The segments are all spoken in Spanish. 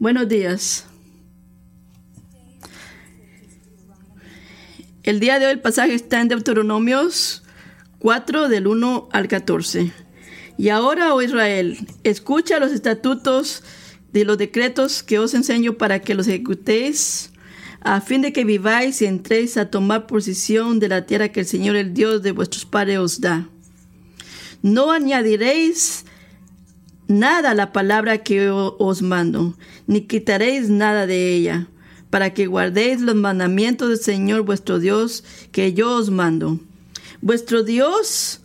Buenos días. El día de hoy el pasaje está en Deuteronomios 4 del 1 al 14. Y ahora, oh Israel, escucha los estatutos de los decretos que os enseño para que los ejecutéis, a fin de que viváis y entréis a tomar posesión de la tierra que el Señor, el Dios de vuestros padres, os da. No añadiréis nada la palabra que os mando, ni quitaréis nada de ella, para que guardéis los mandamientos del Señor vuestro Dios que yo os mando. Vuestro Dios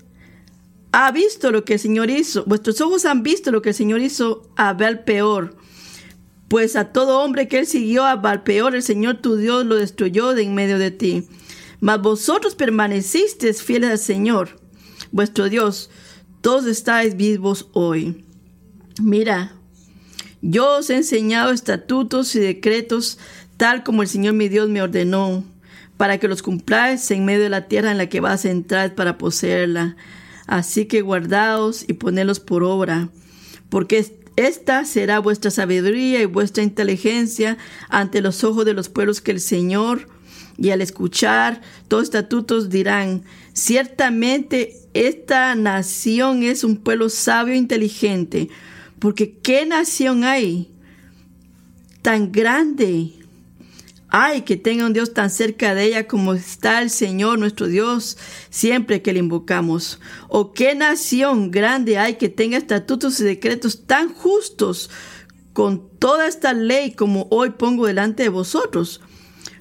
ha visto lo que el Señor hizo, vuestros ojos han visto lo que el Señor hizo a Peor, pues a todo hombre que él siguió a Peor, el Señor tu Dios lo destruyó de en medio de ti. Mas vosotros permanecisteis fieles al Señor, vuestro Dios, todos estáis vivos hoy. Mira, yo os he enseñado estatutos y decretos tal como el Señor mi Dios me ordenó, para que los cumpláis en medio de la tierra en la que vas a entrar para poseerla. Así que guardaos y ponedlos por obra, porque esta será vuestra sabiduría y vuestra inteligencia ante los ojos de los pueblos que el Señor, y al escuchar todos estatutos dirán, ciertamente esta nación es un pueblo sabio e inteligente, porque ¿qué nación hay tan grande? Ay, que tenga un Dios tan cerca de ella como está el Señor nuestro Dios siempre que le invocamos. O qué nación grande hay que tenga estatutos y decretos tan justos con toda esta ley como hoy pongo delante de vosotros.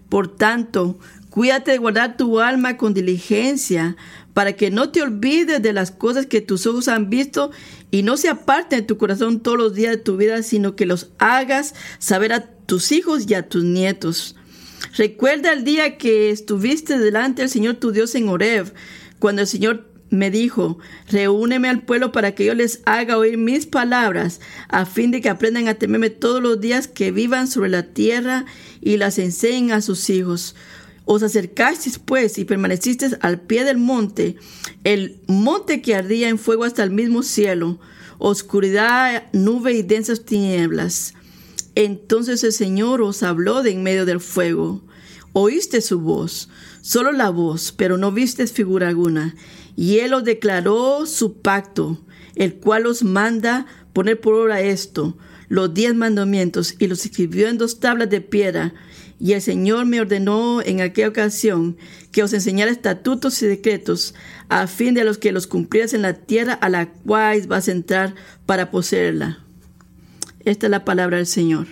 Por tanto, cuídate de guardar tu alma con diligencia, para que no te olvides de las cosas que tus ojos han visto y no se aparten de tu corazón todos los días de tu vida, sino que los hagas saber a tus hijos y a tus nietos. Recuerda el día que estuviste delante del Señor tu Dios en Horeb, cuando el Señor me dijo, reúneme al pueblo para que yo les haga oír mis palabras, a fin de que aprendan a temerme todos los días que vivan sobre la tierra y las enseñen a sus hijos. Os acercasteis pues y permanecisteis al pie del monte, el monte que ardía en fuego hasta el mismo cielo, oscuridad, nube y densas tinieblas. Entonces el Señor os habló de en medio del fuego. Oíste su voz, solo la voz, pero no viste figura alguna. Y Él os declaró su pacto, el cual os manda poner por obra esto, los diez mandamientos, y los escribió en dos tablas de piedra y el Señor me ordenó en aquella ocasión que os enseñara estatutos y decretos a fin de los que los cumplieras en la tierra a la cual vas a entrar para poseerla. Esta es la palabra del Señor.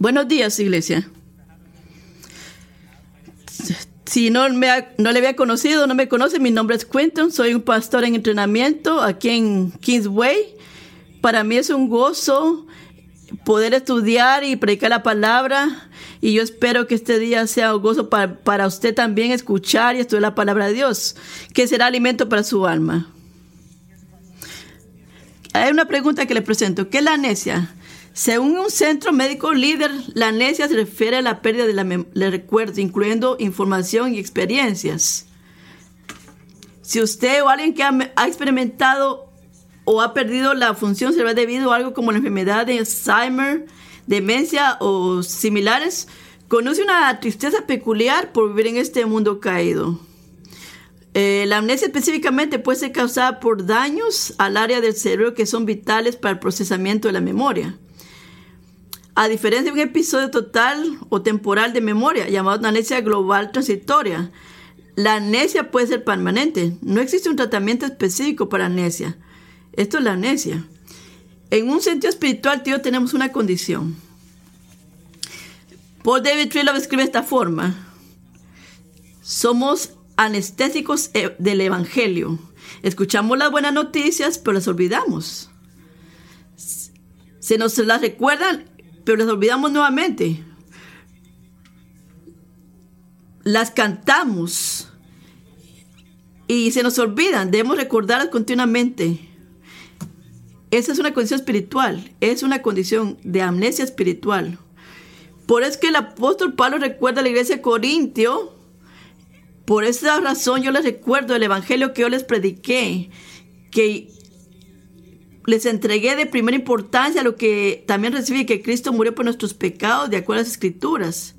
Buenos días, iglesia. Si no, me no le había conocido, no me conoce, mi nombre es Quinton, soy un pastor en entrenamiento aquí en Kingsway. Para mí es un gozo poder estudiar y predicar la palabra y yo espero que este día sea un gozo para, para usted también escuchar y estudiar la palabra de Dios, que será alimento para su alma. Hay una pregunta que le presento. ¿Qué es la necia? Según un centro médico líder, la amnesia se refiere a la pérdida de la recuerdo, incluyendo información y experiencias. Si usted o alguien que ha, experimentado o ha perdido la función cerebral debido a algo como la enfermedad de Alzheimer, demencia o similares, conoce una tristeza peculiar por vivir en este mundo caído. Eh, la amnesia específicamente puede ser causada por daños al área del cerebro que son vitales para el procesamiento de la memoria. A diferencia de un episodio total o temporal de memoria llamado amnesia global transitoria, la amnesia puede ser permanente. No existe un tratamiento específico para amnesia. Esto es la amnesia. En un sentido espiritual, tío, tenemos una condición. Paul David Trillo escribe de esta forma. Somos anestésicos eh, del Evangelio. Escuchamos las buenas noticias, pero las olvidamos. Se nos las recuerdan pero las olvidamos nuevamente. Las cantamos y se nos olvidan, debemos recordarlas continuamente. Esa es una condición espiritual, es una condición de amnesia espiritual. Por eso que el apóstol Pablo recuerda a la iglesia de Corintio Por esa razón yo les recuerdo el evangelio que yo les prediqué, que les entregué de primera importancia lo que también recibí, que Cristo murió por nuestros pecados, de acuerdo a las escrituras.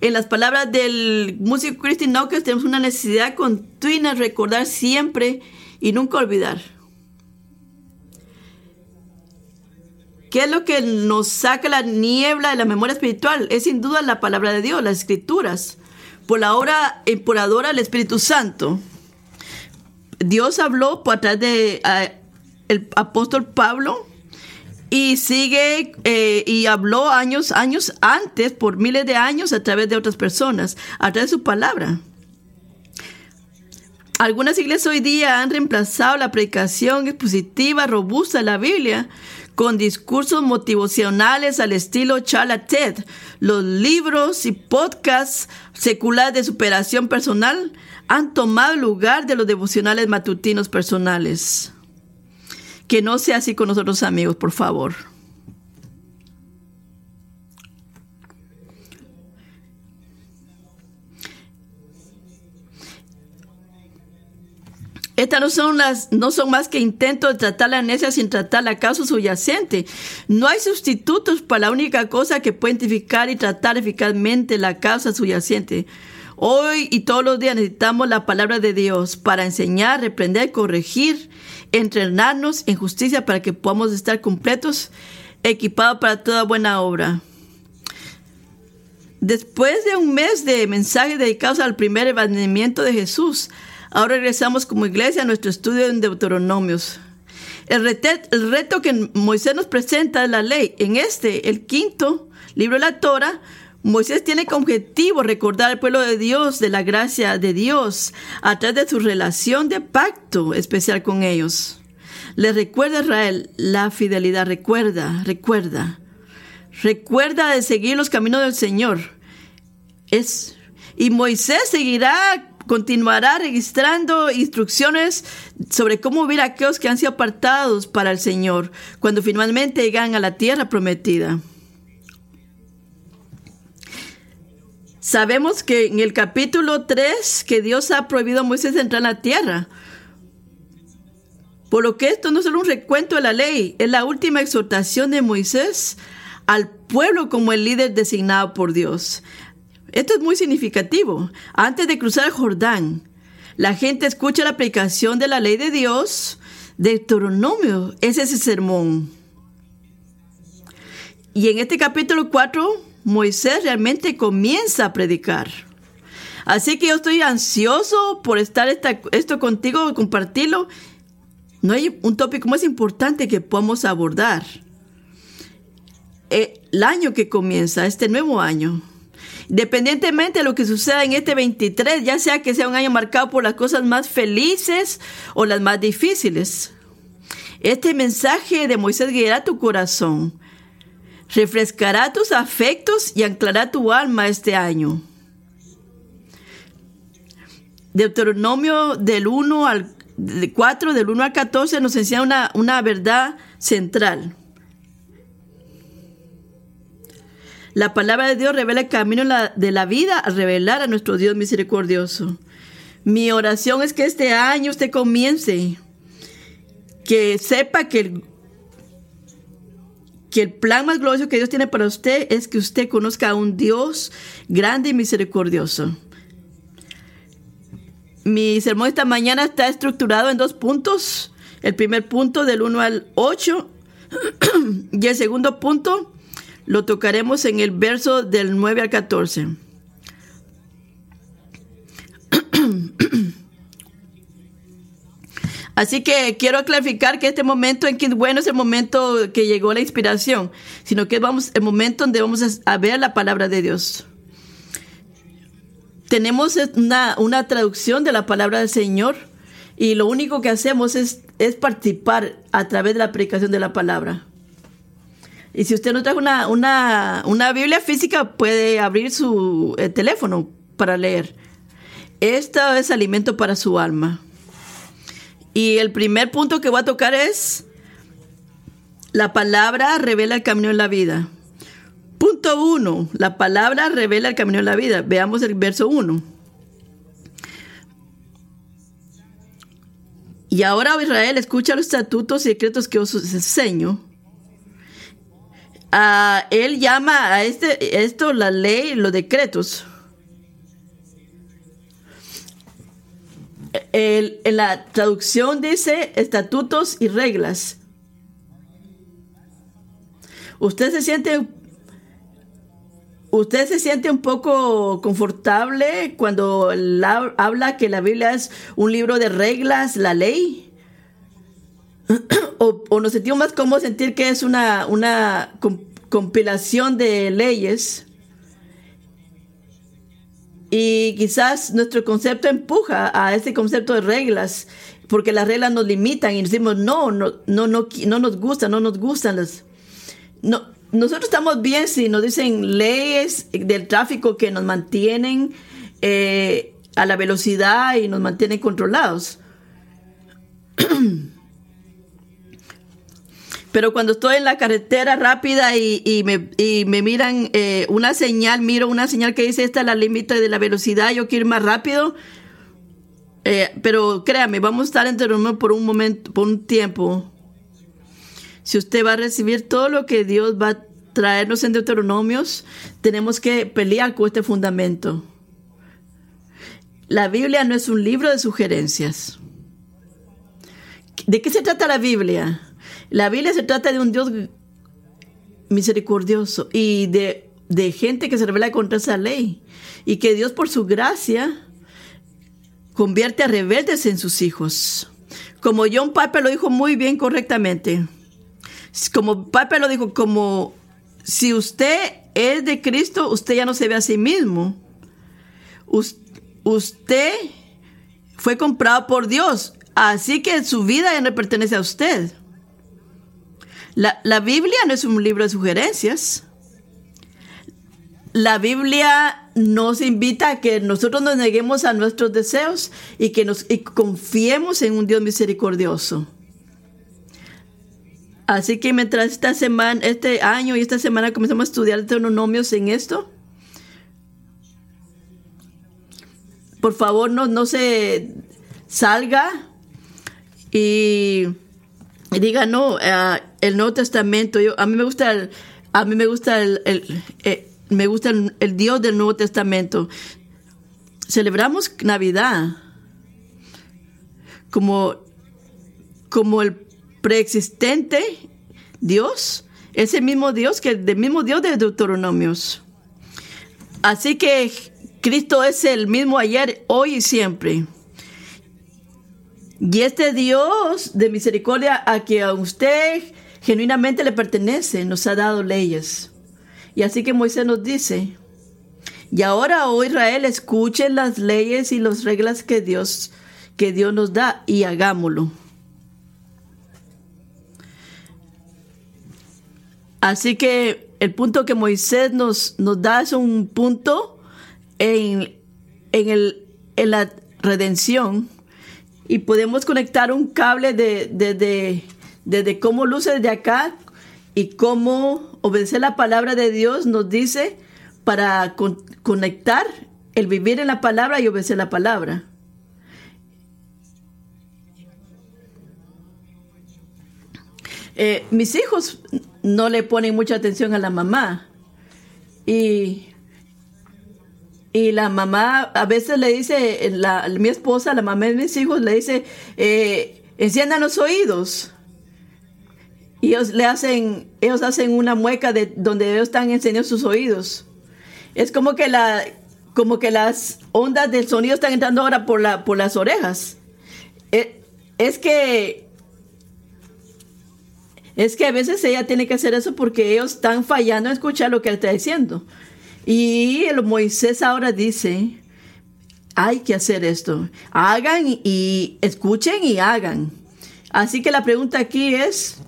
En las palabras del músico Christy Knockers tenemos una necesidad continua de recordar siempre y nunca olvidar. ¿Qué es lo que nos saca la niebla de la memoria espiritual? Es sin duda la palabra de Dios, las escrituras, por la obra emporadora del Espíritu Santo. Dios habló por atrás de el apóstol Pablo y sigue eh, y habló años, años antes, por miles de años, a través de otras personas, a través de su palabra. Algunas iglesias hoy día han reemplazado la predicación expositiva robusta de la Biblia con discursos motivacionales al estilo Charla TED. Los libros y podcasts seculares de superación personal han tomado lugar de los devocionales matutinos personales. Que no sea así con nosotros amigos, por favor. Estas no son, las, no son más que intentos de tratar la necia sin tratar la causa subyacente. No hay sustitutos para la única cosa que puede identificar y tratar eficazmente la causa subyacente. Hoy y todos los días necesitamos la palabra de Dios para enseñar, reprender, corregir, entrenarnos en justicia para que podamos estar completos, equipados para toda buena obra. Después de un mes de mensajes dedicados al primer evangelimiento de Jesús, ahora regresamos como iglesia a nuestro estudio en Deuteronomios. El, reto que Moisés nos presenta es la ley. En este, el quinto libro de la Torah, Moisés tiene como objetivo recordar al pueblo de Dios de la gracia de Dios a través de su relación de pacto especial con ellos. Le recuerda a Israel la fidelidad, recuerda, recuerda. Recuerda de seguir los caminos del Señor. Es, y Moisés seguirá, continuará registrando instrucciones sobre cómo vivir a aquellos que han sido apartados para el Señor cuando finalmente llegan a la tierra prometida. Sabemos que en el capítulo 3 que Dios ha prohibido a Moisés entrar en la tierra. Por lo que esto no es solo un recuento de la ley, es la última exhortación de Moisés al pueblo como el líder designado por Dios. Esto es muy significativo. Antes de cruzar el Jordán, la gente escucha la predicación de la ley de Dios, de Deuteronomio, es ese sermón. Y en este capítulo 4 Moisés realmente comienza a predicar. Así que yo estoy ansioso por estar esto contigo compartirlo. No hay un tópico más importante que podamos abordar. El año que comienza, este nuevo año. Independientemente de lo que suceda en este 23, ya sea que sea un año marcado por las cosas más felices o las más difíciles. Este mensaje de Moisés guiará tu corazón refrescará tus afectos y anclará tu alma este año. Deuteronomio del 1 al 4, del 1 al 14, nos enseña una, una verdad central. La palabra de Dios revela el camino de la vida a revelar a nuestro Dios misericordioso. Mi oración es que este año usted comience, que sepa que el que el plan más glorioso que Dios tiene para usted es que usted conozca a un Dios grande y misericordioso. Mi sermón esta mañana está estructurado en dos puntos. El primer punto del 1 al 8 y el segundo punto lo tocaremos en el verso del 9 al 14. Así que quiero clarificar que este momento en que bueno es el momento que llegó la inspiración, sino que vamos el momento donde vamos a ver la palabra de Dios. Tenemos una, una traducción de la palabra del Señor y lo único que hacemos es, es participar a través de la predicación de la palabra. Y si usted no trae una, una, una Biblia física, puede abrir su eh, teléfono para leer. Esto es alimento para su alma. Y el primer punto que voy a tocar es, la palabra revela el camino en la vida. Punto uno, la palabra revela el camino en la vida. Veamos el verso uno Y ahora, Israel, escucha los estatutos y decretos que os enseño Ah, él llama a este, esto la ley, los decretos. El- en la traducción dice estatutos y reglas. Usted se siente usted se siente un poco confortable cuando la- habla que la Biblia es un libro de reglas, la ley. O, o nos sentimos más cómodos sentir que es una, una com- compilación de leyes. Y quizás nuestro concepto empuja a ese concepto de reglas, porque las reglas nos limitan y decimos, no, no, no, no, no nos gustan, no nos gustan las... No, nosotros estamos bien si nos dicen leyes del tráfico que nos mantienen eh, a la velocidad y nos mantienen controlados. Pero cuando estoy en la carretera rápida y, me, miran eh, una señal, miro una señal que dice esta es la límite de la velocidad, yo quiero ir más rápido. Eh, pero créame, vamos a estar en por un momento, por un tiempo. Si usted va a recibir todo lo que Dios va a traernos en Deuteronomios, tenemos que pelear con este fundamento. La Biblia no es un libro de sugerencias. ¿De qué se trata la Biblia? La Biblia se trata de un Dios misericordioso y de, de gente que se revela contra esa ley. Y que Dios por su gracia convierte a rebeldes en sus hijos. Como John Piper lo dijo muy bien correctamente. Como Piper lo dijo, como si usted es de Cristo, usted ya no se ve a sí mismo. Us- Usted fue comprado por Dios, así que su vida ya no pertenece a usted. La, la Biblia no es un libro de sugerencias. La Biblia nos invita a que nosotros nos neguemos a nuestros deseos y que nos y confiemos en un Dios misericordioso. Así que mientras esta semana, este año y esta semana comenzamos a estudiar deuteronomios en esto, por favor no, no se salga y diga no ah, el Nuevo Testamento a mí me gusta el, a mí me gusta el, eh, me gusta el Dios del Nuevo Testamento. Celebramos Navidad como como el preexistente Dios ese mismo Dios que el mismo Dios de Deuteronomios. Así que Cristo es el mismo ayer hoy y siempre. Y este Dios de misericordia a que a usted genuinamente le pertenece, nos ha dado leyes. Y así que Moisés nos dice, y ahora, oh Israel, escuchen las leyes y las reglas que Dios, que Dios nos da y hagámoslo. Así que el punto que Moisés nos, nos da es un punto en, en, el, en la redención y podemos conectar un cable de, de, de- desde cómo luce desde acá y cómo obedecer la palabra de Dios nos dice para con- conectar el vivir en la palabra y obedecer la palabra. Eh, mis hijos no le ponen mucha atención a la mamá y y la mamá a veces le dice, la, mi esposa, la mamá de mis hijos, le dice, eh, enciendan los oídos. Y ellos le hacen, ellos hacen una mueca de donde ellos están encendiendo sus oídos. Es como que la, como que las ondas del sonido están entrando ahora por la, por las orejas. Eh, es que es que a veces ella tiene que hacer eso porque ellos están fallando en escuchar lo que él está diciendo. Y el Moisés ahora dice, hay que hacer esto. Hagan y escuchen y hagan. Así que la pregunta aquí es,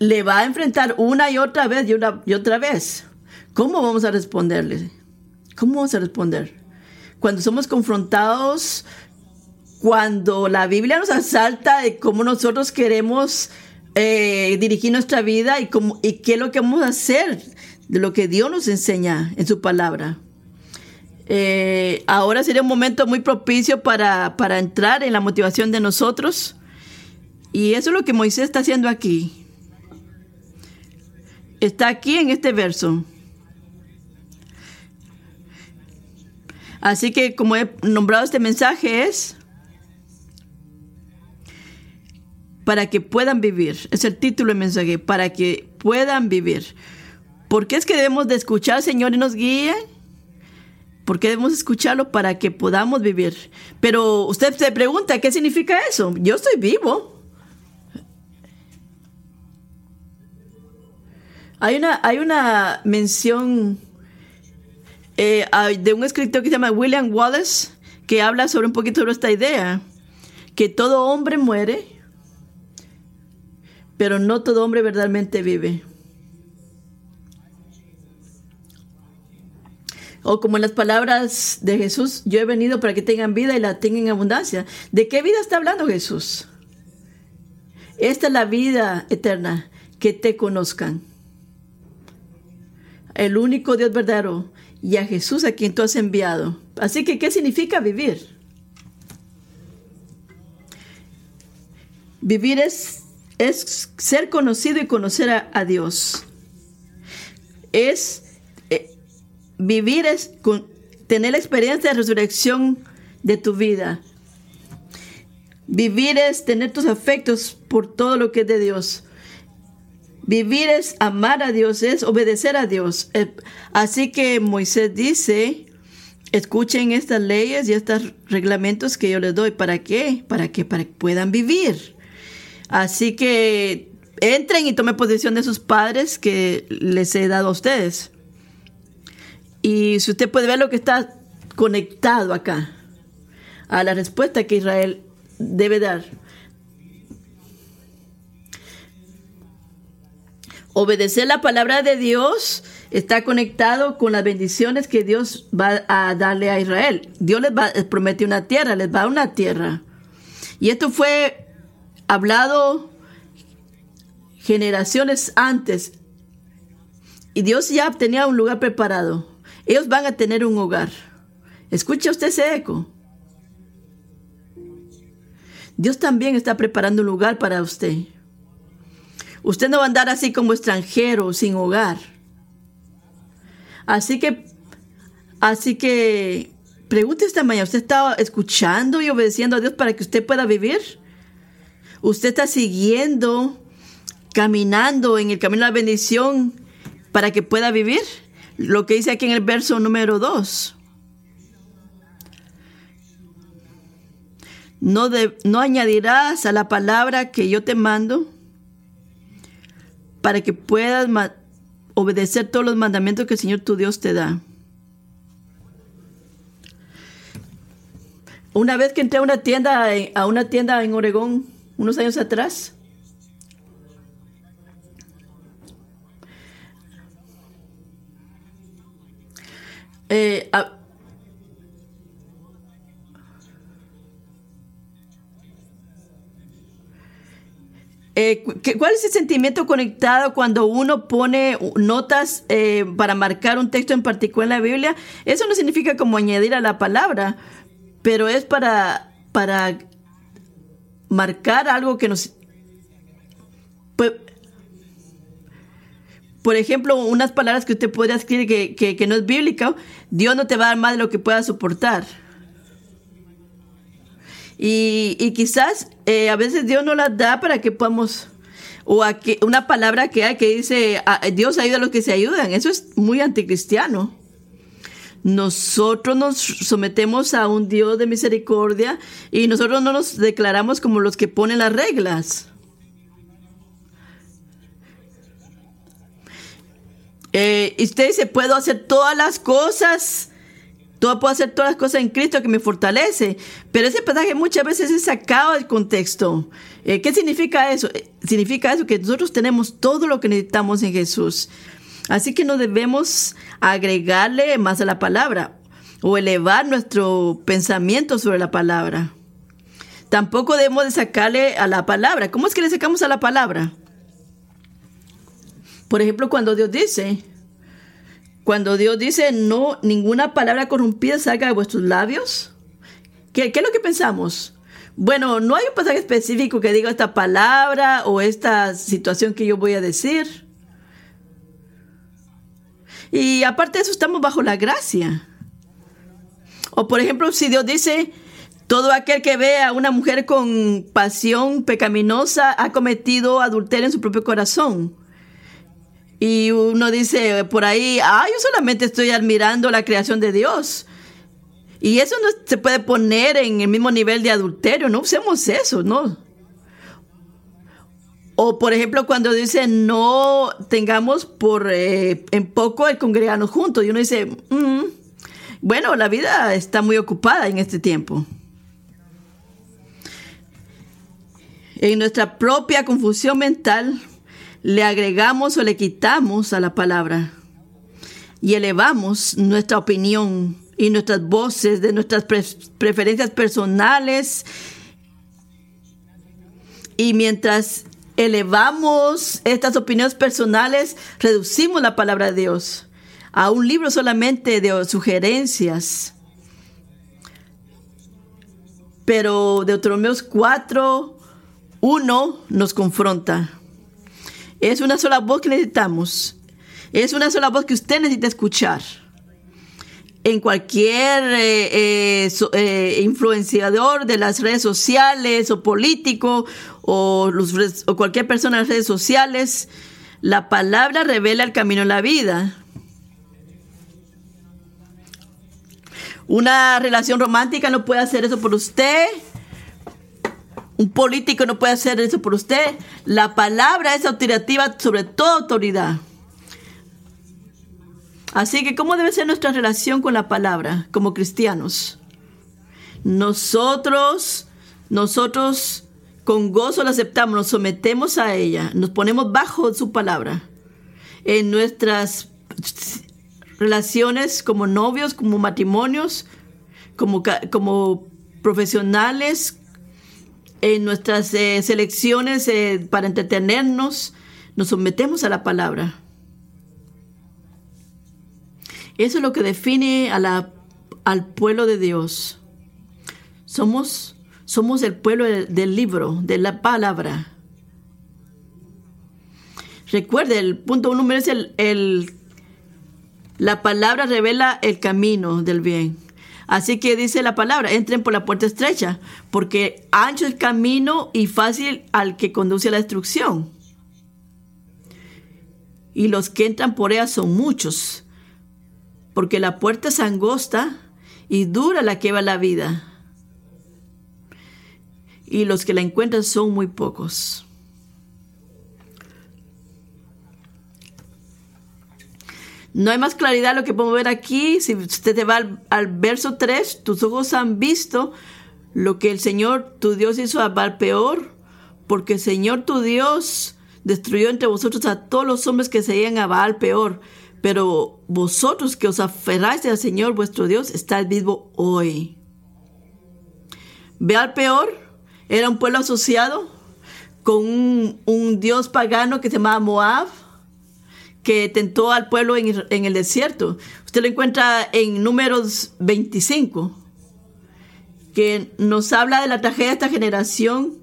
¿le va a enfrentar una y otra vez y, una, y otra vez? ¿Cómo vamos a responderle? ¿Cómo vamos a responder? Cuando somos confrontados, cuando la Biblia nos asalta de cómo nosotros queremos eh, dirigir nuestra vida y, cómo, y qué es lo que vamos a hacer de lo que Dios nos enseña en su palabra. Eh, ahora sería un momento muy propicio para, para entrar en la motivación de nosotros. Y eso es lo que Moisés está haciendo aquí. Está aquí en este verso. Así que como he nombrado este mensaje es para que puedan vivir. Es el título del mensaje, para que puedan vivir. ¿Por qué es que debemos de escuchar Señor y nos guíe? Porque debemos escucharlo para que podamos vivir. Pero usted se pregunta, ¿qué significa eso? Yo estoy vivo. Hay una, hay una mención eh, de un escritor que se llama William Wallace que habla sobre un poquito sobre esta idea, que todo hombre muere, pero no todo hombre verdaderamente vive. O como en las palabras de Jesús, yo he venido para que tengan vida y la tengan en abundancia. ¿De qué vida está hablando Jesús? Esta es la vida eterna, que te conozcan. El único Dios verdadero y a Jesús a quien tú has enviado. Así que, ¿qué significa vivir? Vivir es, es ser conocido y conocer a, Dios. Es eh, vivir es tener la experiencia de resurrección de tu vida. Vivir es tener tus afectos por todo lo que es de Dios. Vivir es amar a Dios, es obedecer a Dios. Eh, así que Moisés dice, escuchen estas leyes y estos reglamentos que yo les doy. ¿Para qué? Para que, para que puedan vivir. Así que entren y tomen posesión de sus padres que les he dado a ustedes. Y si usted puede ver lo que está conectado acá a la respuesta que Israel debe dar. Obedecer la palabra de Dios está conectado con las bendiciones que Dios va a darle a Israel. Dios les, va, promete una tierra, les va a una tierra. Y esto fue hablado generaciones antes. Y Dios ya tenía un lugar preparado. Ellos van a tener un hogar. Escucha usted ese eco. Dios también está preparando un lugar para usted. Usted no va a andar así como extranjero, sin hogar. Así que, así que, pregunte esta mañana, ¿usted está escuchando y obedeciendo a Dios para que usted pueda vivir? ¿Usted está siguiendo, caminando en el camino de la bendición para que pueda vivir? Lo que dice aquí en el verso número 2. No, no añadirás a la palabra que yo te mando para que puedas obedecer todos los mandamientos que el Señor tu Dios te da. Una vez que entré a una tienda, a una tienda en Oregón, unos años atrás, eh, Eh, ¿Cuál es el sentimiento conectado cuando uno pone notas eh, para marcar un texto en particular en la Biblia? Eso no significa como añadir a la palabra, pero es para, para marcar algo que nos... Pues, por ejemplo, unas palabras que usted podría escribir que, que no es bíblica, Dios no te va a dar más de lo que pueda soportar. Y, quizás eh, a veces Dios no las da para que podamos, o una palabra que hay que dice, ah, Dios ayuda a los que se ayudan. Eso es muy anticristiano. Nosotros nos sometemos a un Dios de misericordia y nosotros no nos declaramos como los que ponen las reglas. Eh, usted dice, puedo hacer todas las cosas todo puedo hacer todas las cosas en Cristo que me fortalece. Pero ese pasaje muchas veces es sacado del contexto. Eh, ¿Qué significa eso? Eh, significa eso que nosotros tenemos todo lo que necesitamos en Jesús. Así que no debemos agregarle más a la palabra o elevar nuestro pensamiento sobre la palabra. Tampoco debemos de sacarle a la palabra. ¿Cómo es que le sacamos a la palabra? Por ejemplo, cuando Dios dice, Cuando Dios dice no, ninguna palabra corrompida salga de vuestros labios, ¿qué, es lo que pensamos? Bueno, no hay un pasaje específico que diga esta palabra o esta situación que yo voy a decir. Y aparte de eso, estamos bajo la gracia. O por ejemplo, si Dios dice, todo aquel que ve a una mujer con pasión pecaminosa ha cometido adulterio en su propio corazón. Y uno dice por ahí, ah, yo solamente estoy admirando la creación de Dios. Y eso no se puede poner en el mismo nivel de adulterio, no usemos eso, ¿no? O por ejemplo cuando dice no tengamos por eh, en poco el congregarnos juntos y uno dice, mm, bueno, la vida está muy ocupada en este tiempo. En nuestra propia confusión mental le agregamos o le quitamos a la palabra y elevamos nuestra opinión y nuestras voces de nuestras preferencias personales. Y mientras elevamos estas opiniones personales, reducimos la palabra de Dios a un libro solamente de sugerencias. Pero Deuteronomios 4, 1 nos confronta. Es una sola voz que necesitamos. Es una sola voz que usted necesita escuchar. En cualquier eh, eh, eh, influenciador de las redes sociales o político o, o cualquier persona en las redes sociales, la palabra revela el camino a la vida. Una relación romántica no puede hacer eso por usted. Un político no puede hacer eso por usted. La palabra es autoritativa sobre toda autoridad. Así que, ¿cómo debe ser nuestra relación con la palabra como cristianos? Nosotros, nosotros con gozo la aceptamos, nos sometemos a ella, nos ponemos bajo su palabra. En nuestras relaciones como novios, como matrimonios, como, como profesionales, en nuestras eh, selecciones eh, para entretenernos, nos sometemos a la palabra. Eso es lo que define a la, al pueblo de Dios. Somos, somos el pueblo del, libro, de la palabra. Recuerde, el punto número es el, el, la palabra revela el camino del bien. Así que dice la palabra, entren por la puerta estrecha, porque ancho el camino y fácil al que conduce a la destrucción. Y los que entran por ella son muchos, porque la puerta es angosta y dura la que va la vida. Y los que la encuentran son muy pocos. No hay más claridad lo que podemos ver aquí. Si usted te va al, verso 3, tus ojos han visto lo que el Señor tu Dios hizo a Baal peor, porque el Señor tu Dios destruyó entre vosotros a todos los hombres que se iban a Baal peor. Pero vosotros que os aferráis al Señor vuestro Dios, estáis vivo hoy. Baal peor era un pueblo asociado con un, un dios pagano que se llamaba Moab que tentó al pueblo en, el desierto. Usted lo encuentra en números 25, que nos habla de la tragedia de esta generación.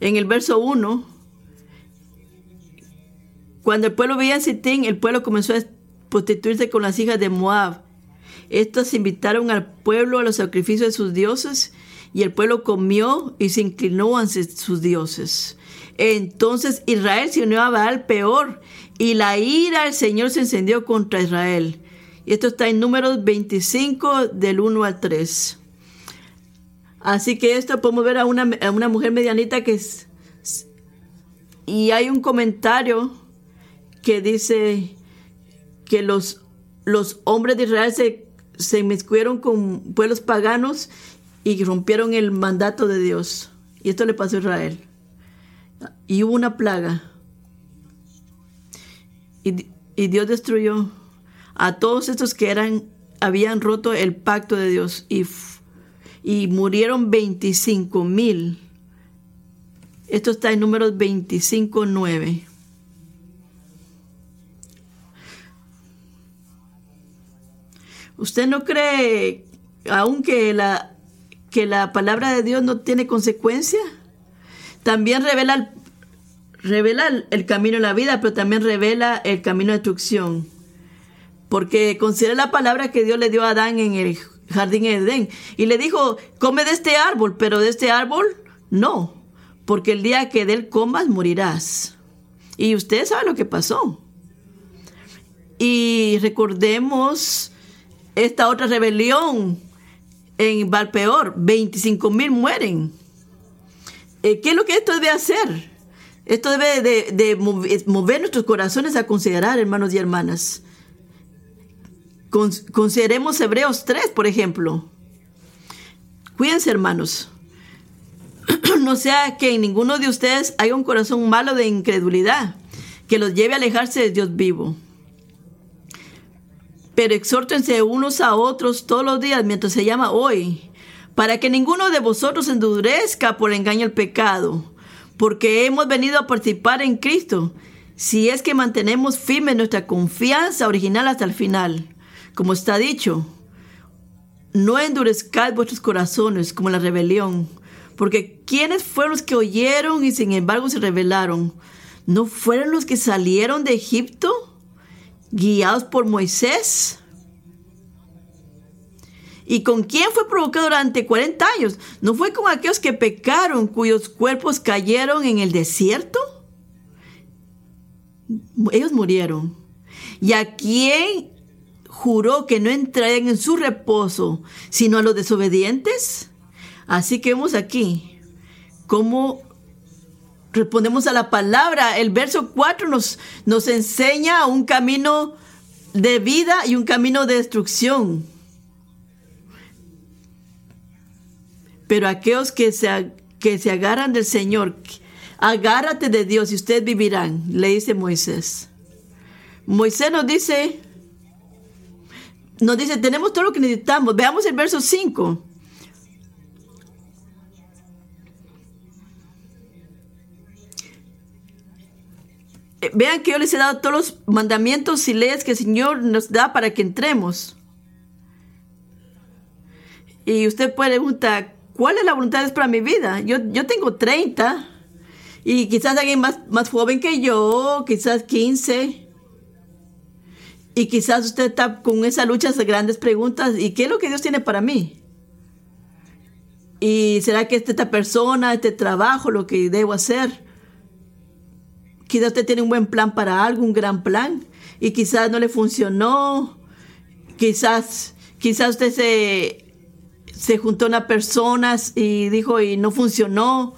En el verso 1, cuando el pueblo veía a Sitín, el pueblo comenzó a prostituirse con las hijas de Moab. Estos invitaron al pueblo a los sacrificios de sus dioses y el pueblo comió y se inclinó ante sus dioses. Entonces Israel se unió a Baal peor y la ira del Señor se encendió contra Israel. Y esto está en números 25 del 1 al 3. Así que esto podemos ver a una, una mujer medianita que es... Y hay un comentario que dice que los, los hombres de Israel se, se inmiscuyeron con pueblos paganos y rompieron el mandato de Dios. Y esto le pasó a Israel y hubo una plaga. Y, Dios destruyó a todos estos que eran, habían roto el pacto de Dios y, y murieron 25 mil. Esto está en números 25, 9. ¿Usted no cree, aunque la, que la palabra de Dios no tiene consecuencia? También revela el, revela el camino de la vida, pero también revela el camino de destrucción. Porque considera la palabra que Dios le dio a Adán en el jardín de Edén. Y le dijo, come de este árbol, pero de este árbol no, porque el día que de él comas morirás. Y usted sabe lo que pasó. Y recordemos esta otra rebelión en Valpeor, 25 mil mueren. Eh, ¿Qué es lo que esto debe hacer? Esto debe de, mover nuestros corazones a considerar, hermanos y hermanas. consideremos Hebreos 3, por ejemplo. Cuídense, hermanos. no sea que en ninguno de ustedes haya un corazón malo de incredulidad que los lleve a alejarse de Dios vivo. Pero exhórtense unos a otros todos los días mientras se llama hoy, para que ninguno de vosotros endurezca por engaño el pecado, porque hemos venido a participar en Cristo, si es que mantenemos firme nuestra confianza original hasta el final. Como está dicho, no endurezcáis vuestros corazones como la rebelión porque ¿quiénes fueron los que oyeron y sin embargo se rebelaron? ¿No fueron los que salieron de Egipto guiados por Moisés? ¿Y con quién fue provocado durante 40 años? ¿No fue con aquellos que pecaron, cuyos cuerpos cayeron en el desierto? Ellos murieron. ¿Y a quién juró que no entrarían en su reposo, sino a los desobedientes? Así que vemos aquí cómo respondemos a la palabra. El verso 4 nos, nos enseña un camino de vida y un camino de destrucción. Pero aquellos que se, que se agarran del Señor, agárrate de Dios y ustedes vivirán, le dice Moisés. Moisés nos dice, nos dice, tenemos todo lo que necesitamos. Veamos el verso 5. Eh, vean que yo les he dado todos los mandamientos y leyes que el Señor nos da para que entremos. Y usted puede preguntar, ¿cuál es la voluntad para mi vida? Yo, yo tengo 30 y quizás alguien más, más joven que yo, quizás 15. Y quizás usted está con esas luchas de grandes preguntas. ¿Y qué es lo que Dios tiene para mí? ¿Y será que esta persona, este trabajo, lo que debo hacer? Quizás usted tiene un buen plan para algo, un gran plan, y quizás no le funcionó. Quizás, quizás usted se, se juntó a unas personas y dijo y no funcionó.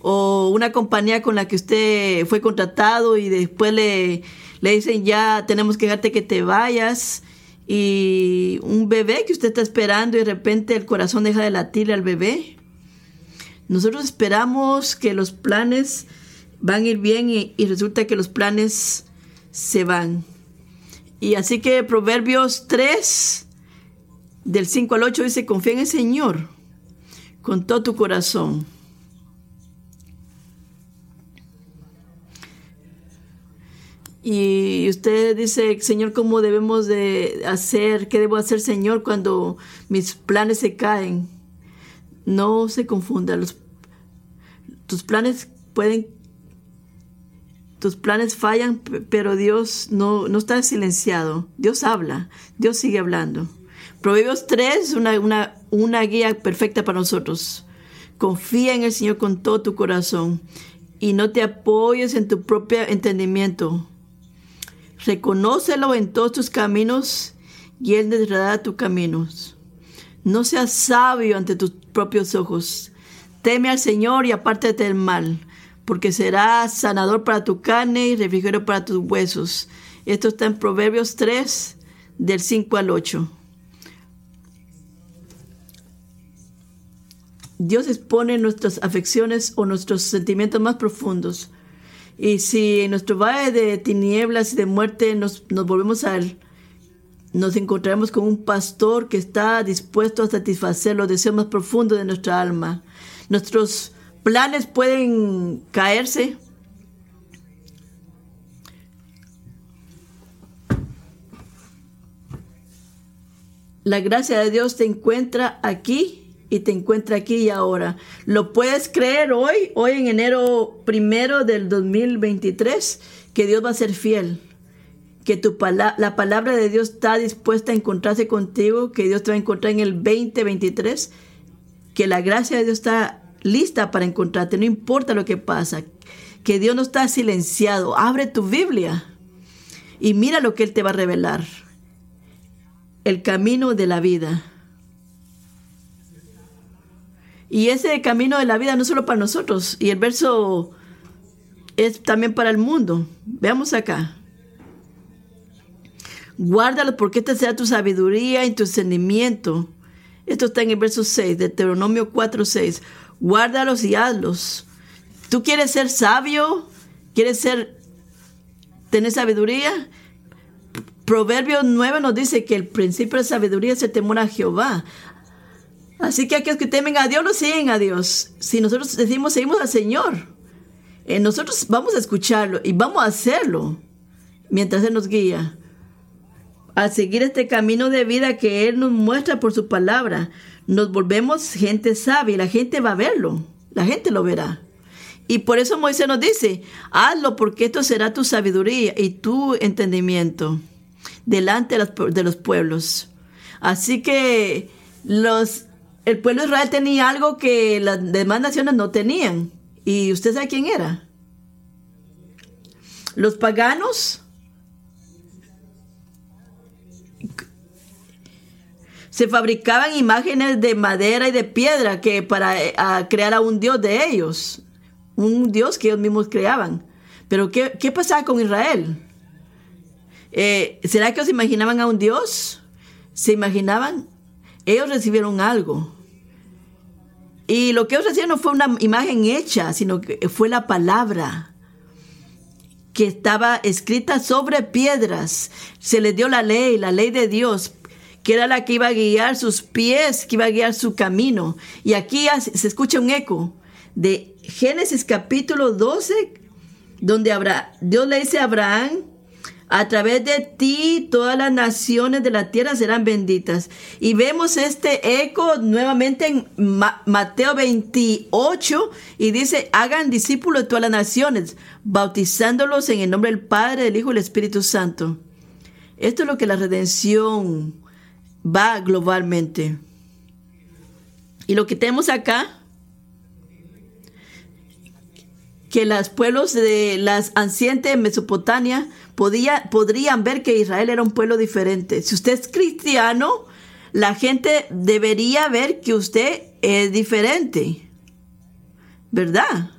O una compañía con la que usted fue contratado y después le, le dicen ya tenemos que dejarte que te vayas. Y un bebé que usted está esperando y de repente el corazón deja de latirle al bebé. Nosotros esperamos que los planes van a ir bien y, resulta que los planes se van. Y así que Proverbios 3, del 5 al 8 dice, confía en el Señor con todo tu corazón. Y usted dice, Señor, ¿cómo debemos de hacer? ¿Qué debo hacer, Señor, cuando mis planes se caen? No se confunda. Tus planes pueden tus planes fallan, pero Dios no, no está silenciado. Dios habla, Dios sigue hablando. Proverbios 3 es una, una, una guía perfecta para nosotros. Confía en el Señor con todo tu corazón y no te apoyes en tu propio entendimiento. Reconócelo en todos tus caminos y Él desradará tus caminos. No seas sabio ante tus propios ojos. Teme al Señor y apártate del mal porque será sanador para tu carne y refrigerio para tus huesos. Esto está en Proverbios 3, del 5 al 8. Dios expone nuestras afecciones o nuestros sentimientos más profundos. Y si en nuestro valle de tinieblas y de muerte nos, volvemos a Él, nos encontraremos con un pastor que está dispuesto a satisfacer los deseos más profundos de nuestra alma. Nuestros planes pueden caerse. La gracia de Dios te encuentra aquí y te encuentra aquí y ahora. ¿Lo puedes creer hoy, hoy en enero primero del 2023, que Dios va a ser fiel? Que tu la palabra de Dios está dispuesta a encontrarse contigo, que Dios te va a encontrar en el 2023, que la gracia de Dios está lista para encontrarte, no importa lo que pasa, que Dios no está silenciado. Abre tu Biblia y mira lo que Él te va a revelar. El camino de la vida. Y ese camino de la vida no solo para nosotros, y el verso es también para el mundo. Veamos acá. Guárdalo porque esta sea tu sabiduría y tu entendimiento. Esto está en el verso 6, de Deuteronomio 4, 6. Guárdalos y hazlos. ¿Tú quieres ser sabio? ¿Quieres ser tener sabiduría? Proverbios 9 nos dice que el principio de sabiduría es el temor a Jehová. Así que aquellos que temen a Dios lo siguen a Dios. Si nosotros decimos seguimos al Señor, eh, nosotros vamos a escucharlo y vamos a hacerlo mientras Él nos guía. A seguir este camino de vida que Él nos muestra por su palabra, nos volvemos gente sabia y la gente va a verlo. La gente lo verá. Y por eso Moisés nos dice, hazlo porque esto será tu sabiduría y tu entendimiento delante de los, pueblos. Así que los, el pueblo de Israel tenía algo que las demás naciones no tenían. ¿Y usted sabe quién era? Los paganos se fabricaban imágenes de madera y de piedra que para eh, crear a un dios de ellos, un dios que ellos mismos creaban. Pero ¿qué, qué pasaba con Israel? Eh, ¿Será que ellos imaginaban a un Dios? ¿Se imaginaban? Ellos recibieron algo. Y lo que ellos recibieron no fue una imagen hecha, sino que fue la palabra que estaba escrita sobre piedras. Se les dio la ley, la ley de Dios, que era la que iba a guiar sus pies, que iba a guiar su camino. Y aquí se escucha un eco de Génesis capítulo 12, donde Dios le dice a Abraham, a través de ti todas las naciones de la tierra serán benditas. Y vemos este eco nuevamente en Mateo 28 y dice, hagan discípulos de todas las naciones, bautizándolos en el nombre del Padre, del Hijo y del Espíritu Santo. Esto es lo que la redención va globalmente. Y lo que tenemos acá, que los pueblos de las ancientes de Mesopotamia podrían ver que Israel era un pueblo diferente. Si usted es cristiano, la gente debería ver que usted es diferente. ¿Verdad?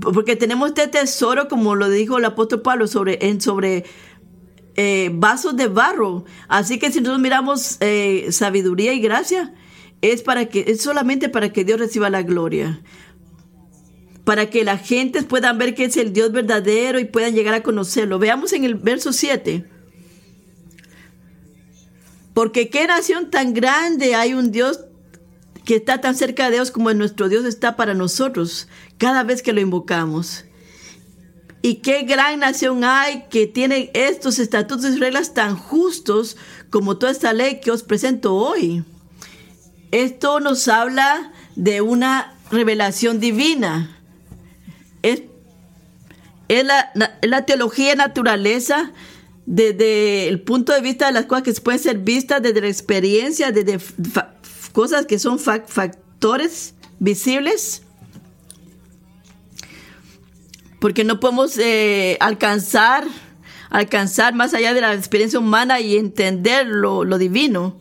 Porque tenemos este tesoro, como lo dijo el apóstol Pablo, sobre, en, sobre eh, vasos de barro. Así que si nosotros miramos eh, sabiduría y gracia, es para que es solamente para que Dios reciba la gloria para que la gente puedan ver que es el Dios verdadero y puedan llegar a conocerlo. Veamos en el verso 7. Porque qué nación tan grande hay un Dios que está tan cerca de Dios como nuestro Dios está para nosotros cada vez que lo invocamos. Y qué gran nación hay que tiene estos estatutos y reglas tan justos como toda esta ley que os presento hoy. Esto nos habla de una revelación divina es, la, teología de naturaleza desde el punto de vista de las cosas que pueden ser vistas desde la experiencia, desde cosas que son factores visibles. Porque no podemos eh, alcanzar, alcanzar más allá de la experiencia humana y entender lo divino.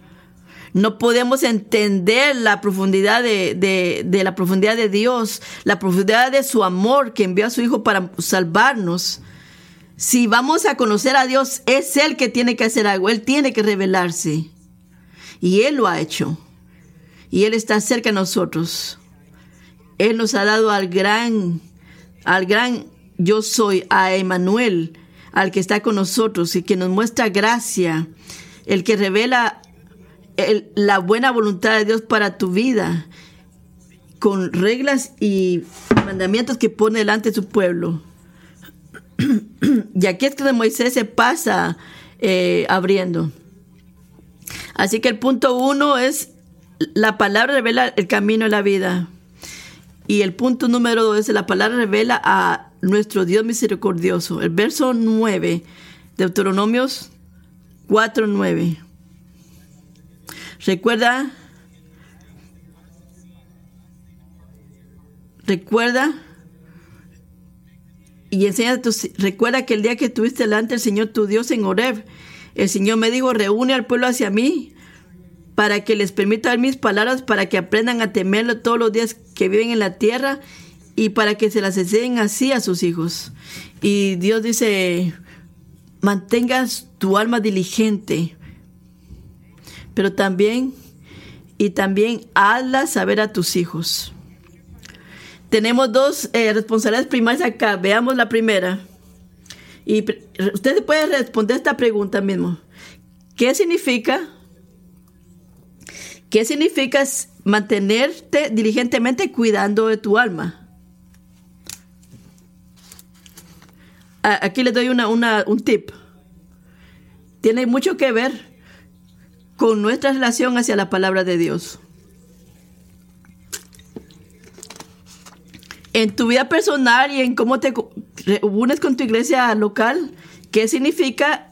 No podemos entender la profundidad de, la profundidad de Dios, la profundidad de su amor que envió a su Hijo para salvarnos. Si vamos a conocer a Dios, es Él que tiene que hacer algo, Él tiene que revelarse. Y Él lo ha hecho. Y Él está cerca de nosotros. Él nos ha dado al gran, al gran yo soy, a Emanuel, al que está con nosotros y que nos muestra gracia, el que revela la buena voluntad de Dios para tu vida, con reglas y mandamientos que pone delante de su pueblo. y aquí es que Moisés se pasa eh, abriendo. Así que el punto uno es la palabra revela el camino de la vida. Y el punto número dos es la palabra revela a nuestro Dios misericordioso. El verso 9, Deuteronomios 4, 9. Recuerda, recuerda y enseña a tus, recuerda que el día que estuviste delante del Señor tu Dios en Horeb, el Señor me dijo, reúne al pueblo hacia mí para que les permita ver mis palabras, para que aprendan a temerlo todos los días que viven en la tierra y para que se las enseñen así a sus hijos. Y Dios dice, mantengas tu alma diligente, pero también, y también hazla saber a tus hijos. Tenemos dos eh, responsabilidades primarias acá. Veamos la primera. Y usted puede responder esta pregunta mismo. ¿Qué significa? ¿Qué significa mantenerte diligentemente cuidando de tu alma? Aquí le doy una, un tip. Tiene mucho que ver con nuestra relación hacia la palabra de Dios. En tu vida personal y en cómo te unes con tu iglesia local, ¿qué significa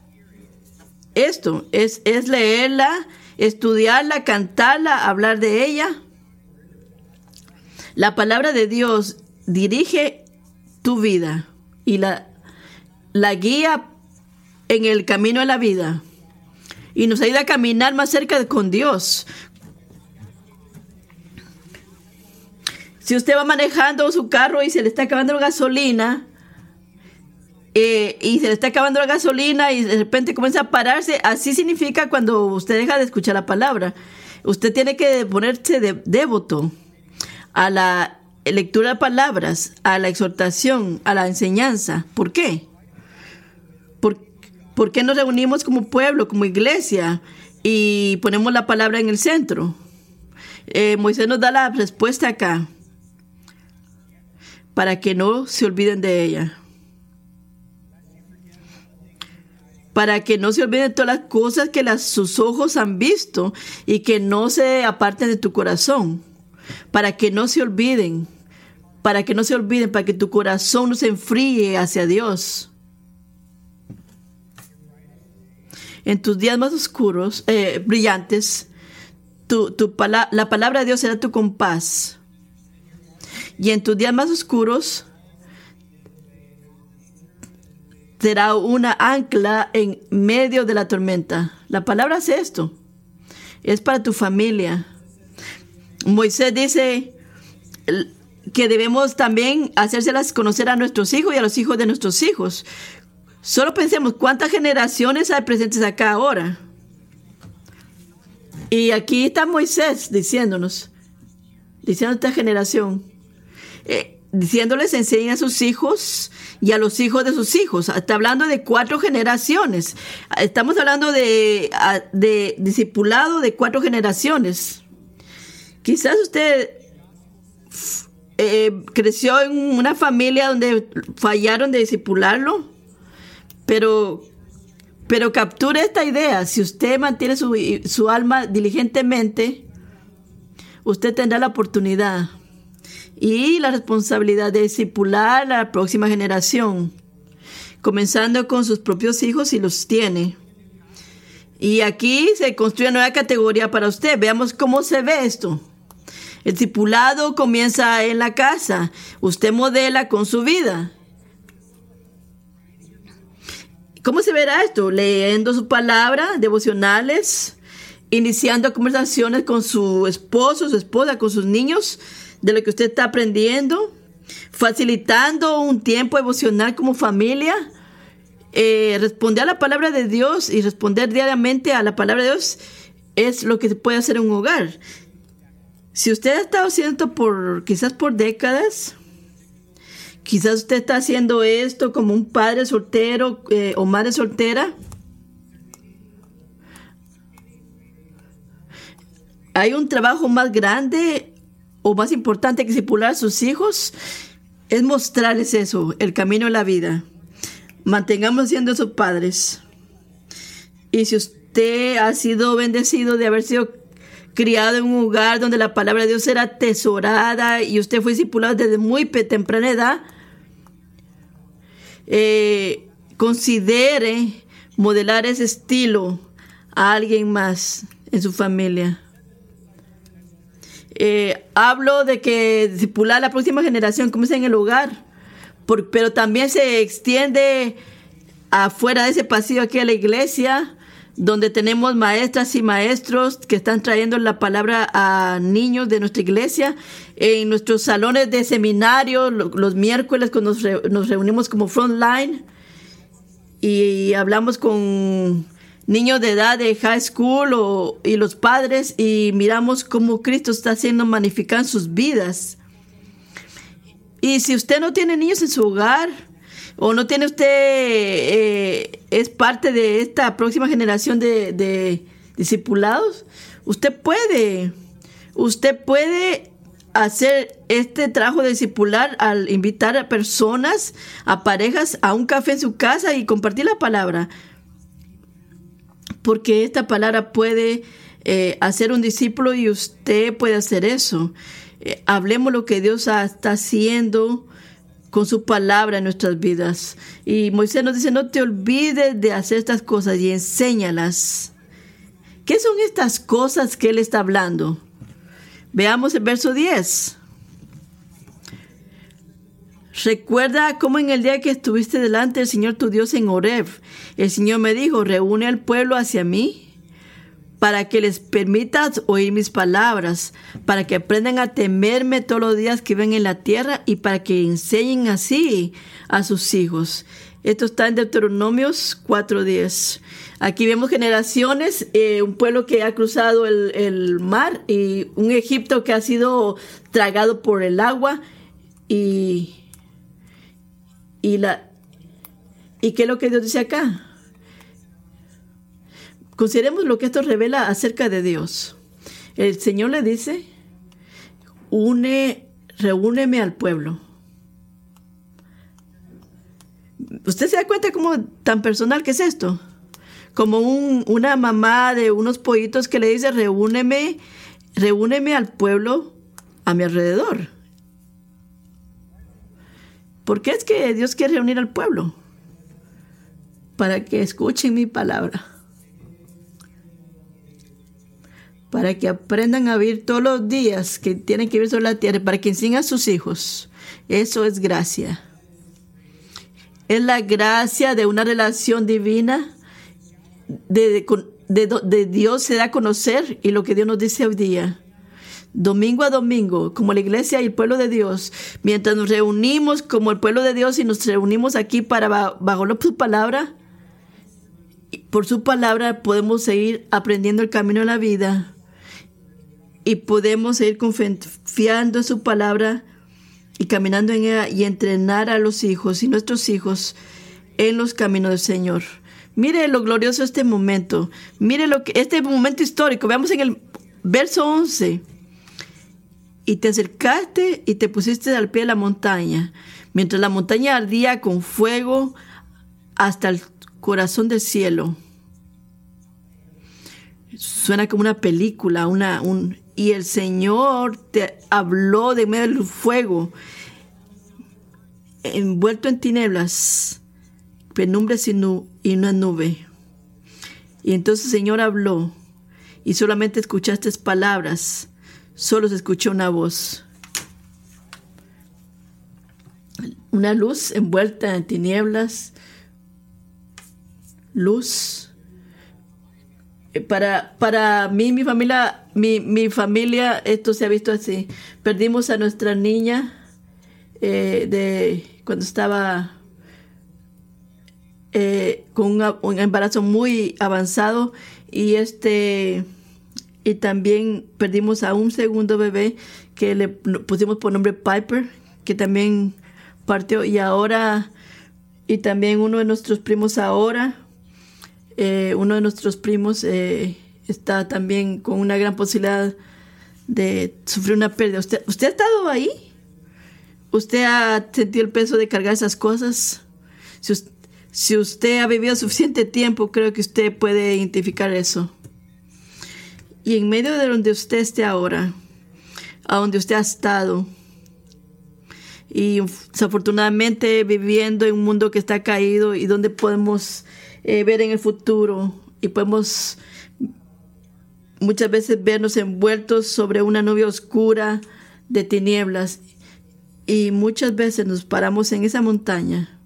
esto? Es, es leerla, estudiarla, cantarla, hablar de ella. La palabra de Dios dirige tu vida y la, la guía en el camino de la vida y nos ayuda a caminar más cerca con Dios. Si usted va manejando su carro y se le está acabando la gasolina, eh, y se le está acabando la gasolina y de repente comienza a pararse, así significa cuando usted deja de escuchar la palabra. Usted tiene que ponerse de, devoto a la lectura de palabras, a la exhortación, a la enseñanza. ¿Por qué? ¿Por, ¿Por qué nos reunimos como pueblo, como iglesia y ponemos la palabra en el centro? Eh, Moisés nos da la respuesta acá para que no se olviden de ella. Para que no se olviden todas las cosas que las, sus ojos han visto y que no se aparten de tu corazón. Para que no se olviden. Para que no se olviden, para que tu corazón no se enfríe hacia Dios. En tus días más oscuros, eh, brillantes, tu, la palabra de Dios será tu compás y en tus días más oscuros será una ancla en medio de la tormenta. La palabra es esto. Es para tu familia. Moisés dice que debemos también hacérselas conocer a nuestros hijos y a los hijos de nuestros hijos. Solo pensemos cuántas generaciones hay presentes acá ahora. Y aquí está Moisés diciéndonos, diciendo a esta generación, eh, diciéndoles enseñen a sus hijos y a los hijos de sus hijos. Está hablando de cuatro generaciones. Estamos hablando de, discipulado de cuatro generaciones. Quizás usted eh, creció en una familia donde fallaron de discipularlo, pero, pero capture esta idea. Si usted mantiene su, su alma diligentemente, usted tendrá la oportunidad y la responsabilidad de discipular a la próxima generación, comenzando con sus propios hijos si los tiene. Y aquí se construye una nueva categoría para usted. Veamos cómo se ve esto. El discipulado comienza en la casa. Usted modela con su vida. ¿Cómo se verá esto? Leyendo su palabra, devocionales, iniciando conversaciones con su esposo, su esposa, con sus niños, de lo que usted está aprendiendo, facilitando un tiempo emocional como familia, eh, responder a la palabra de Dios y responder diariamente a la palabra de Dios es lo que puede hacer un hogar. Si usted ha estado haciendo por quizás por décadas, quizás usted está haciendo esto como un padre soltero eh, o madre soltera, hay un trabajo más grande o más importante que discipular a sus hijos es mostrarles eso, el camino de la vida. Mantengamos siendo sus padres. Y si usted usted ha sido bendecido de haber sido criado en un lugar donde la palabra de Dios era atesorada y usted fue discipulado desde muy temprana edad, eh, considere modelar ese estilo a alguien más en su familia. Eh, hablo de que discipular la próxima generación comienza en el hogar, pero también se extiende afuera de ese pasillo aquí a la iglesia, donde tenemos maestras y maestros que están trayendo la palabra a niños de nuestra iglesia, en nuestros salones de seminario, los miércoles cuando nos, reunimos como frontline y hablamos con niños de edad de high school y los padres y miramos cómo Cristo está haciendo magnificar sus vidas. Y si usted no tiene niños en su hogar, o no tiene usted, eh, es parte de esta próxima generación de, discipulados, usted puede, usted puede hacer este trabajo de discipular al invitar a personas, a parejas, a un café en su casa y compartir la palabra. Porque esta palabra puede eh, hacer un discípulo y usted puede hacer eso. Eh, hablemos lo que Dios está haciendo con su palabra en nuestras vidas. Y Moisés nos dice, no te olvides de hacer estas cosas y enséñalas. ¿Qué son estas cosas que él está hablando? Veamos el verso 10. Recuerda cómo en el día que estuviste delante del Señor tu Dios en Horeb, el Señor me dijo, reúne al pueblo hacia mí para que les permitas oír mis palabras, para que aprendan a temerme todos los días que ven en la tierra y para que enseñen así a sus hijos. Esto está en Deuteronomios 4.10. Aquí vemos generaciones, eh, un pueblo que ha cruzado el, el, mar y un Egipto que ha sido tragado por el agua y, y, la, ¿y qué es lo que Dios dice acá? Consideremos lo que esto revela acerca de Dios. El Señor le dice, une, reúneme al pueblo. ¿Usted se da cuenta cómo tan personal que es esto? Como una mamá de unos pollitos que le dice, reúneme, reúneme al pueblo a mi alrededor. ¿Por qué es que Dios quiere reunir al pueblo? Para que escuchen mi palabra. para que aprendan a vivir todos los días que tienen que vivir sobre la tierra, para que enseñen a sus hijos. Eso es gracia. Es la gracia de una relación divina, de, de, Dios se da a conocer y lo que Dios nos dice hoy día. Domingo a domingo, como la iglesia y el pueblo de Dios, mientras nos reunimos como el pueblo de Dios y nos reunimos aquí para bajo su palabra, por su palabra podemos seguir aprendiendo el camino de la vida y podemos ir confiando en su palabra y caminando en ella y entrenar a los hijos y nuestros hijos en los caminos del Señor. Mire lo glorioso este momento. Mire lo que este momento histórico. Veamos en el verso 11. Y te acercaste y te pusiste al pie de la montaña, mientras la montaña ardía con fuego hasta el corazón del cielo. Suena como una película, una, un, y el Señor te habló de medio del fuego, envuelto en tinieblas, penumbres y, y una nube. Y entonces el Señor habló y solamente escuchaste palabras, solo se escuchó una voz. Una luz envuelta en tinieblas, luz para, para mí, mi familia, mi, mi, familia, esto se ha visto así. Perdimos a nuestra niña eh, de cuando estaba eh, con un embarazo muy avanzado y este y también perdimos a un segundo bebé que le pusimos por nombre Piper, que también partió y ahora y también uno de nuestros primos ahora eh, uno de nuestros primos eh, está también con una gran posibilidad de sufrir una pérdida. ¿Usted, ¿Usted ha estado ahí? ¿Usted ha sentido el peso de cargar esas cosas? Si usted ha vivido suficiente tiempo, creo que usted puede identificar eso. Y en medio de donde usted esté ahora, a donde usted ha estado, y desafortunadamente viviendo en un mundo que está caído y donde podemos eh, ver en el futuro y podemos muchas veces vernos envueltos sobre una nube oscura de tinieblas y muchas veces nos paramos en esa montaña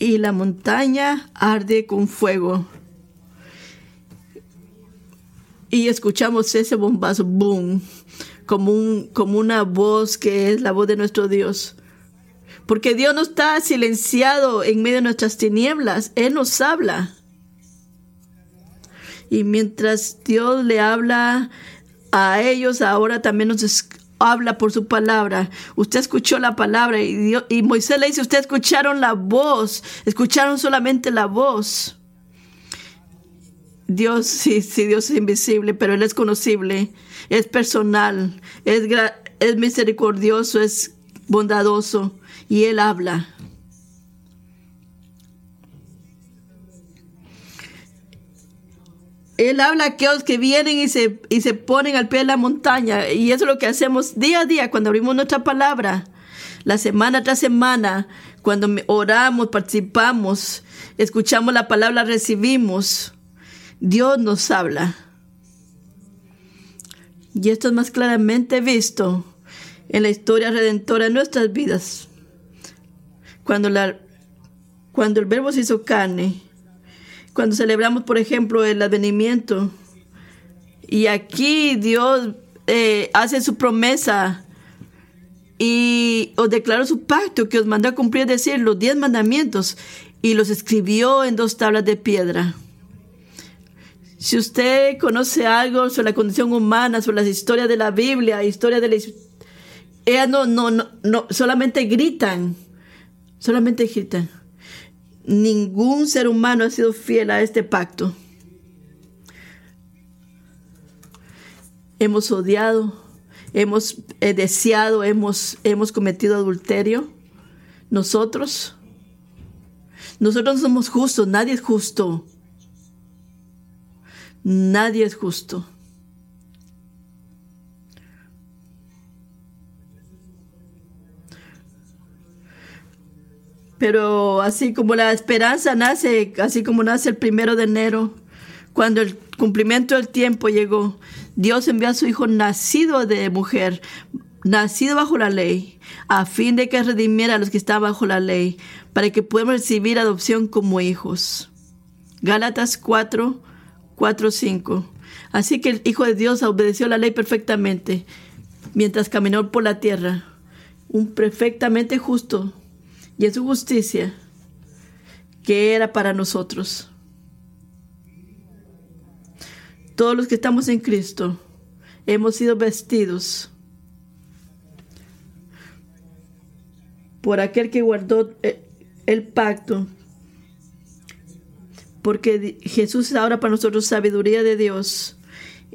y la montaña arde con fuego y escuchamos ese bombazo boom como, un, como una voz que es la voz de nuestro Dios. Porque Dios no está silenciado en medio de nuestras tinieblas, Él nos habla. Y mientras Dios le habla a ellos, ahora también nos habla por su palabra. Usted escuchó la palabra y, y Moisés le dice, usted escucharon la voz, escucharon solamente la voz. Dios, sí, sí, Dios es invisible, pero Él es conocible, es personal, es misericordioso, es bondadoso y Él habla. Él habla a aquellos que vienen y se, y se ponen al pie de la montaña. Y eso es lo que hacemos día a día cuando abrimos nuestra palabra. La semana tras semana, cuando oramos, participamos, escuchamos la palabra, recibimos. Dios nos habla. Y esto es más claramente visto en la historia redentora de nuestras vidas. Cuando, la, cuando el verbo se hizo carne, cuando celebramos, por ejemplo, el advenimiento, y aquí Dios eh, hace su promesa y os declaró su pacto que os mandó a cumplir, es decir, los diez mandamientos, y los escribió en dos tablas de piedra. Si usted conoce algo sobre la condición humana, sobre las historias de la Biblia, historia de la ellas no, no, no, no, solamente gritan, solamente gritan. Ningún ser humano ha sido fiel a este pacto. Hemos odiado, hemos eh, deseado, hemos, hemos cometido adulterio. Nosotros, nosotros no somos justos, nadie es justo. Nadie es justo. Pero así como la esperanza nace, así como nace el primero de enero, cuando el cumplimiento del tiempo llegó, Dios envió a su Hijo nacido de mujer, nacido bajo la ley, a fin de que redimiera a los que estaban bajo la ley, para que podamos recibir adopción como hijos. Gálatas 4, 4, 5. Así que el Hijo de Dios obedeció la ley perfectamente mientras caminó por la tierra, un perfectamente justo y en su justicia que era para nosotros. Todos los que estamos en Cristo hemos sido vestidos por aquel que guardó eh, el pacto porque Jesús es ahora para nosotros sabiduría de Dios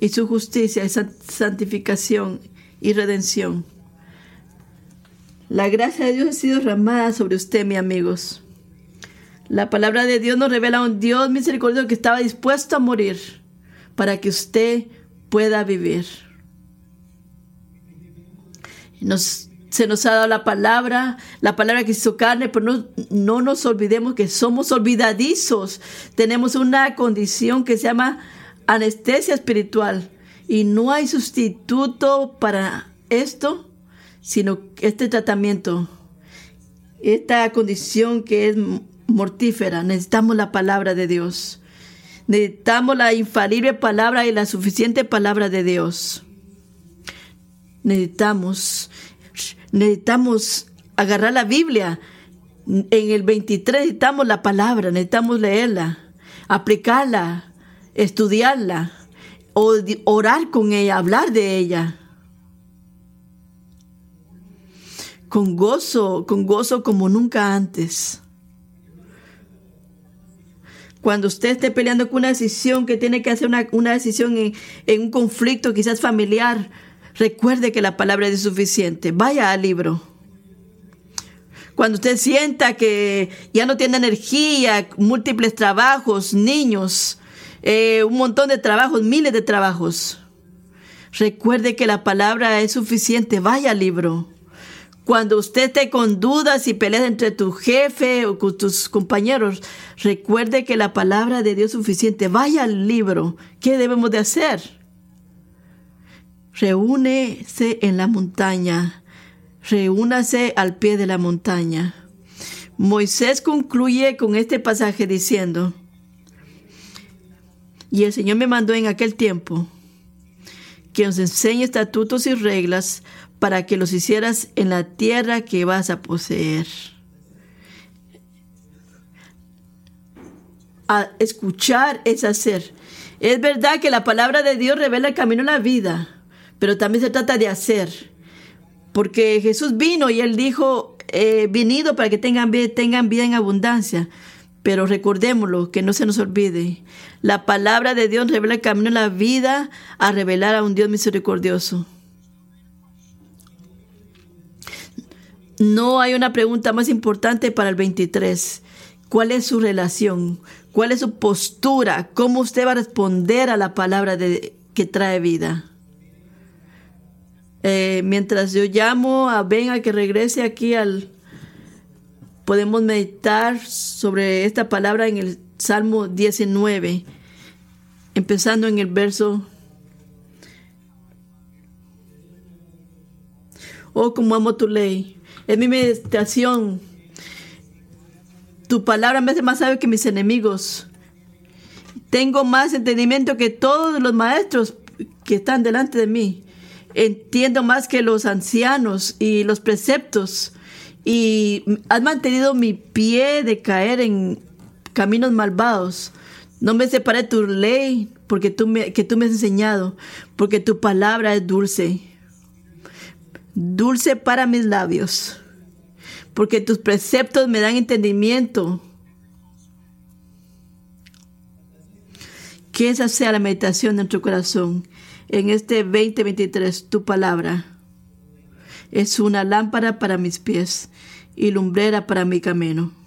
y su justicia y santificación y redención. La gracia de Dios ha sido derramada sobre usted, mis amigos. La palabra de Dios nos revela a un Dios misericordioso que estaba dispuesto a morir para que usted pueda vivir. Nos se nos ha dado la palabra, la palabra que hizo carne, pero no, no nos olvidemos que somos olvidadizos. Tenemos una condición que se llama anestesia espiritual y no hay sustituto para esto, sino este tratamiento, esta condición que es mortífera. Necesitamos la palabra de Dios. Necesitamos la infalible palabra y la suficiente palabra de Dios. Necesitamos necesitamos agarrar la Biblia. En el 23 necesitamos la palabra, necesitamos leerla, aplicarla, estudiarla, orar con ella, hablar de ella. Con gozo, con gozo como nunca antes. Cuando usted esté peleando con una decisión que tiene que hacer una, decisión en, en un conflicto quizás familiar, Recuerde que la palabra es suficiente. Vaya al libro. Cuando usted sienta que ya no tiene energía, múltiples trabajos, niños, eh, un montón de trabajos, miles de trabajos. Recuerde que la palabra es suficiente. Vaya al libro. Cuando usted esté con dudas y peleas entre tu jefe o con tus compañeros, recuerde que la palabra de Dios es suficiente. Vaya al libro. ¿Qué debemos de hacer? Reúnese en la montaña. Reúnase al pie de la montaña. Moisés concluye con este pasaje diciendo, y el Señor me mandó en aquel tiempo que os enseñe estatutos y reglas para que los hicieras en la tierra que vas a poseer. A escuchar es hacer. Es verdad que la palabra de Dios revela el camino a la vida, pero también se trata de hacer. Porque Jesús vino y él dijo, venido para que tengan, tengan vida en abundancia. Pero recordémoslo, que no se nos olvide. La palabra de Dios revela el camino a la vida a revelar a un Dios misericordioso. No hay una pregunta más importante para el 23. ¿Cuál es su relación? ¿Cuál es su postura? ¿Cómo usted va a responder a la palabra de, que trae vida? Eh, mientras yo llamo a Ben a que regrese aquí al... Podemos meditar sobre esta palabra en el Salmo 19, empezando en el verso Oh, como amo tu ley. Es mi meditación. Tu palabra me hace más sabio que mis enemigos. Tengo más entendimiento que todos los maestros que están delante de mí. Entiendo más que los ancianos y los preceptos. Y has mantenido mi pie de caer en caminos malvados. No me separé tu ley porque tú me, que tú me has enseñado, porque tu palabra es dulce dulce para mis labios, porque tus preceptos me dan entendimiento. Que esa sea la meditación de nuestro corazón en este 2023, tu palabra. Es una lámpara para mis pies y lumbrera para mi camino.